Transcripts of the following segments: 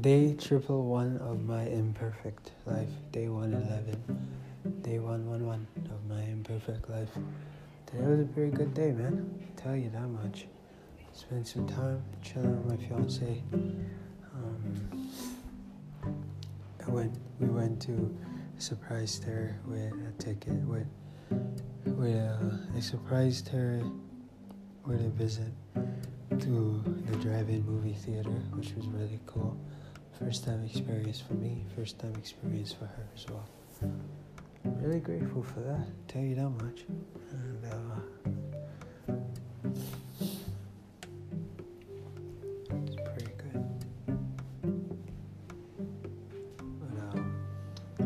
Day triple one of my imperfect life. Day one eleven. Day one one one of my imperfect life. Today was a very good day, man. I'll tell you that much. Spent some time chilling with my fiance. Um, I went. We went to surprised her with a ticket. With with uh, I surprised her with a visit to the drive-in movie theater, which was really cool. First time experience for me, first time experience for her as well. Really grateful for that, tell you that much. And uh, it's pretty good. But um,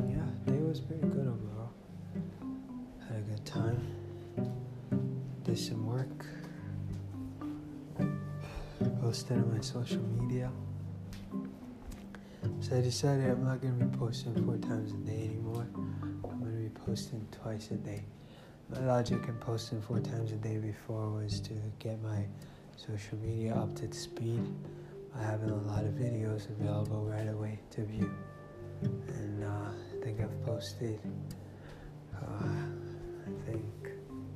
yeah, day was pretty good overall. Had a good time. Did some work. Posted on my social media. So I decided I'm not gonna be posting four times a day anymore. I'm gonna be posting twice a day. My logic in posting four times a day before was to get my social media up to speed by having a lot of videos available right away to view. And uh, I think I've posted, uh, I think,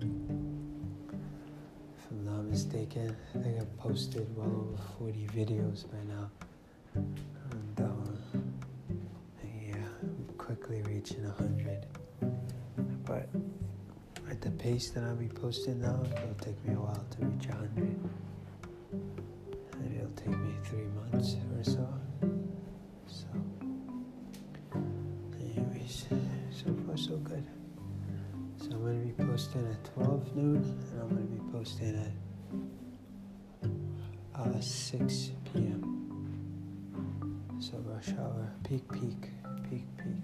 if I'm not mistaken, I think I've posted well over 40 videos by now. Reaching 100. But at the pace that I'll be posting now, it'll take me a while to reach 100. Maybe it'll take me three months or so. So, anyways, so far so good. So I'm gonna be posting at 12 noon, and I'm gonna be posting at uh, 6 p.m. So rush hour, peak, peak, peak, peak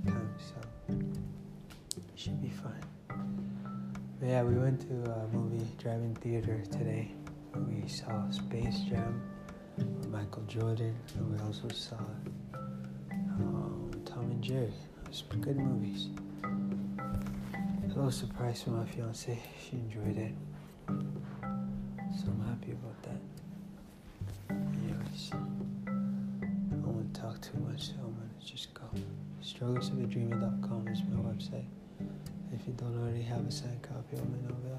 yeah, we went to a movie drive-in theater today. We saw Space Jam with Michael Jordan, and we also saw um, Tom and Jerry. Some good movies. A little surprise for my fiance. She enjoyed it. So I'm happy about that. Anyways, I to talk too much, so I'm gonna just go. Strugglesofadreamer.com is my website. If you don't already have a signed copy of my novel,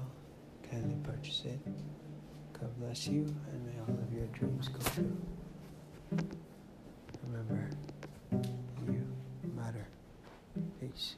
kindly purchase it. God bless you, and may all of your dreams come true. Remember, you matter. Peace.